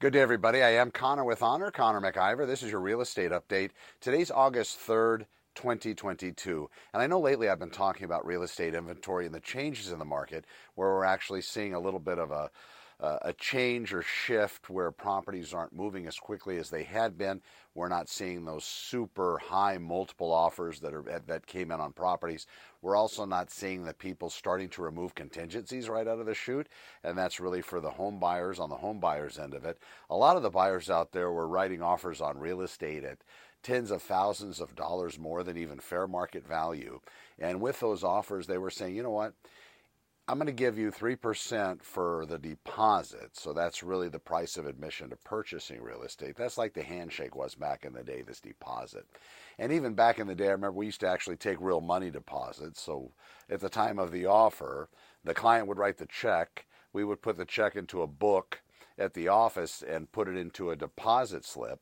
Good day, everybody. I am Connor with Honor, Connor MacIvor. This is your real estate update. Today's August 3rd, 2022. And I know lately I've been talking about real estate inventory and the changes in the market where we're actually seeing a little bit of a uh, a change or shift where properties aren't moving as quickly as they had been. We're not seeing those super high multiple offers that are that came in on properties. We're also not seeing the people starting to remove contingencies right out of the chute, and that's really for the home buyers on the home buyers end of it. A lot of the buyers out there were writing offers on real estate at tens of thousands of dollars more than even fair market value. And with those offers, they were saying, you know what? I'm going to give you 3% for the deposit. So that's really the price of admission to purchasing real estate. That's like the handshake was back in the day, this deposit. And even back in the day, I remember we used to actually take real money deposits. So at the time of the offer, the client would write the check. We would put the check into a book at the office and put it into a deposit slip.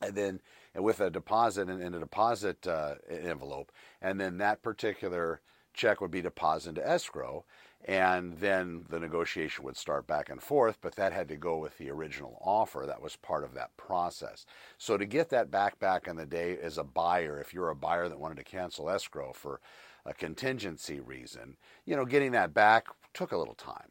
And then and with a deposit in, a deposit uh, envelope. And then that particular check would be deposited into escrow, and then the negotiation would start back and forth, but that had to go with the original offer. That was part of that process. So to get that back back in the day as a buyer, if you're a buyer that wanted to cancel escrow for a contingency reason, you know, getting that back took a little time.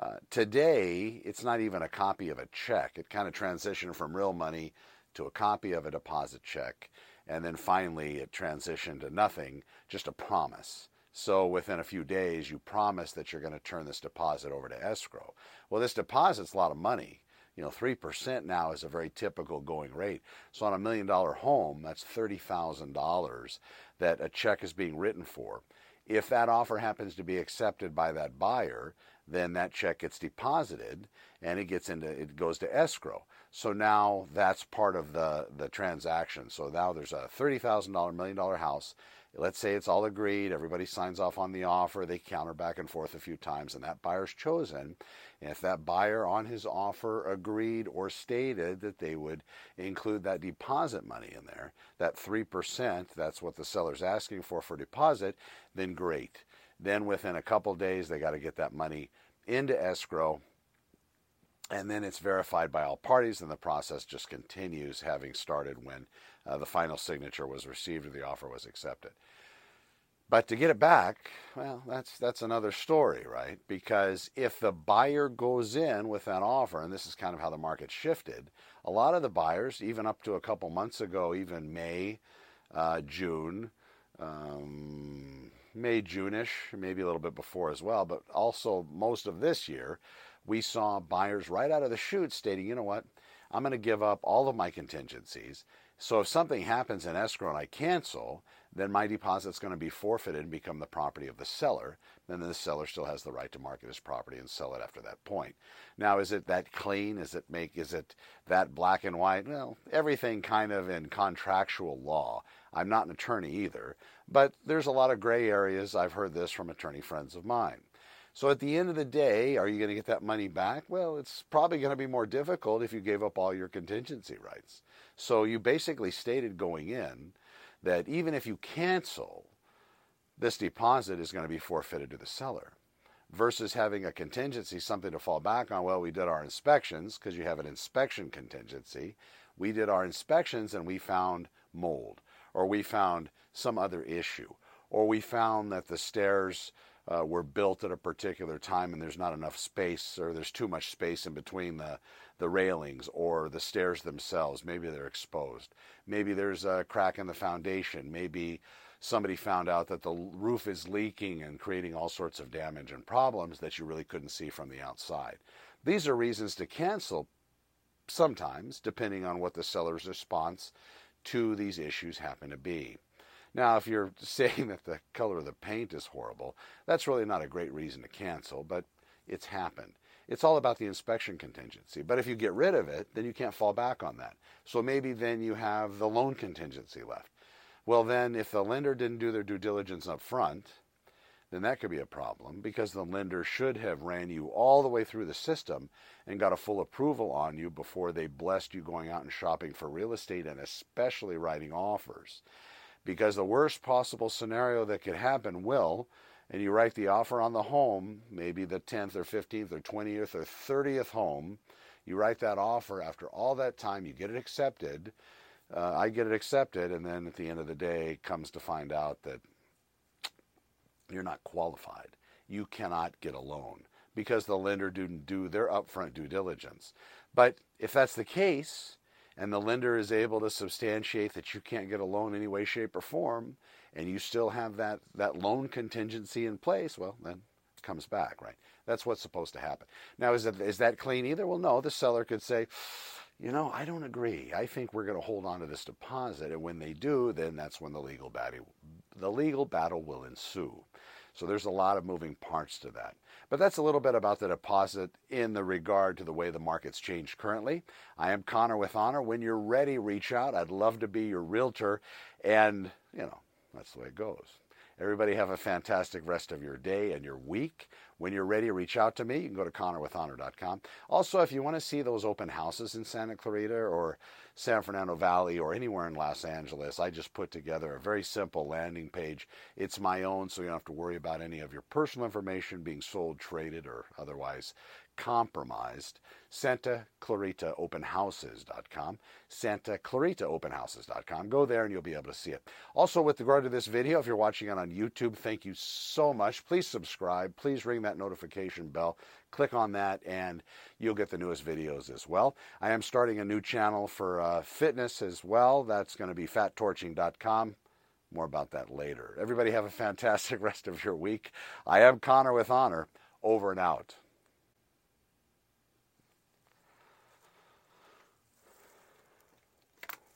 Uh, today, it's not even a copy of a check. It kind of transitioned from real money to a copy of a deposit check. And then finally, it transitioned to nothing, just a promise. So within a few days, you promise that you're going to turn this deposit over to escrow. Well, this deposit's a lot of money. You know, 3% now is a very typical going rate. So on a million dollar home, that's $30,000 that a check is being written for. If that offer happens to be accepted by that buyer, then that check gets deposited and it gets into it goes to escrow. So now that's part of the the transaction. So now there's a $30,000 million house let's say it's all agreed, everybody signs off on the offer, they counter back and forth a few times, and that buyer's chosen. And if that buyer on his offer agreed or stated that they would include that deposit money in there, that 3%, that's what the seller's asking for for deposit, then great. Then within a couple days, they got to get that money into escrow and then it's verified by all parties, and the process just continues, having started when uh, the final signature was received or the offer was accepted. But to get it back, well, that's that's another story, right? Because if the buyer goes in with an offer, and this is kind of how the market shifted, a lot of the buyers, even up to a couple months ago, even May, uh, June, um, May, Juneish, maybe a little bit before as well, but also most of this year, we saw buyers right out of the chute stating, you know what, I'm going to give up all of my contingencies. So if something happens in escrow and I cancel, then my deposit's going to be forfeited and become the property of the seller. And then the seller still has the right to market his property and sell it after that point. Now, is it that clean? Is it make? Is it that black and white? Well, everything kind of in contractual law. I'm not an attorney either, but there's a lot of gray areas. I've heard this from attorney friends of mine. So at the end of the day, are you going to get that money back? Well, it's probably going to be more difficult if you gave up all your contingency rights. So you basically stated going in that even if you cancel, this deposit is going to be forfeited to the seller versus having a contingency, something to fall back on. Well, we did our inspections because you have an inspection contingency. We did our inspections and we found mold, or we found some other issue, or we found that the stairs uh, were built at a particular time and there's not enough space or there's too much space in between the, the railings or the stairs themselves. Maybe they're exposed. Maybe there's a crack in the foundation. Maybe somebody found out that the roof is leaking and creating all sorts of damage and problems that you really couldn't see from the outside. These are reasons to cancel sometimes, depending on what the seller's response to these issues happen to be. Now, if you're saying that the color of the paint is horrible, that's really not a great reason to cancel, but it's happened. It's all about the inspection contingency. But if you get rid of it, then you can't fall back on that. So maybe then you have the loan contingency left. Well, then if the lender didn't do their due diligence up front, then that could be a problem because the lender should have ran you all the way through the system and got a full approval on you before they blessed you going out and shopping for real estate and especially writing offers because the worst possible scenario that could happen will, and you write the offer on the home, maybe the 10th or 15th or 20th or 30th home, You write that offer after all that time, you get it accepted. Uh, I get it accepted, and then at the end of the day, comes to find out that you're not qualified. You cannot get a loan because the lender didn't do their upfront due diligence. But if that's the case, and the lender is able to substantiate that you can't get a loan any way, shape, or form, and you still have that, that loan contingency in place, well, then it comes back, right? That's what's supposed to happen. Now, is that, is that clean either? Well, no. The seller could say, you know, I don't agree. I think we're going to hold on to this deposit, and when they do, then that's when the legal battle, the legal battle will ensue. So there's a lot of moving parts to that. But that's a little bit about the deposit in the regard to the way the market's changed currently. I am Connor with Honor. When you're ready, reach out. I'd love to be your realtor. And, you know, that's the way it goes. Everybody have a fantastic rest of your day and your week. When you're ready, reach out to me. You can go to connorwithhonor.com. Also, if you want to see those open houses in Santa Clarita or San Fernando Valley or anywhere in Los Angeles, I just put together a very simple landing page. It's my own, so you don't have to worry about any of your personal information being sold, traded, or otherwise compromised. Santa Clarita Openhouses.com. Santa Clarita Openhouses.com. Go there and you'll be able to see it. Also, with regard to this video, if you're watching it on YouTube, thank you so much. Please subscribe. Please ring that notification bell. Click on that and you'll get the newest videos as well. I am starting a new channel for uh, fitness as well. That's going to be fattorching.com. More about that later. Everybody have a fantastic rest of your week. I am Connor with Honor. Over and out.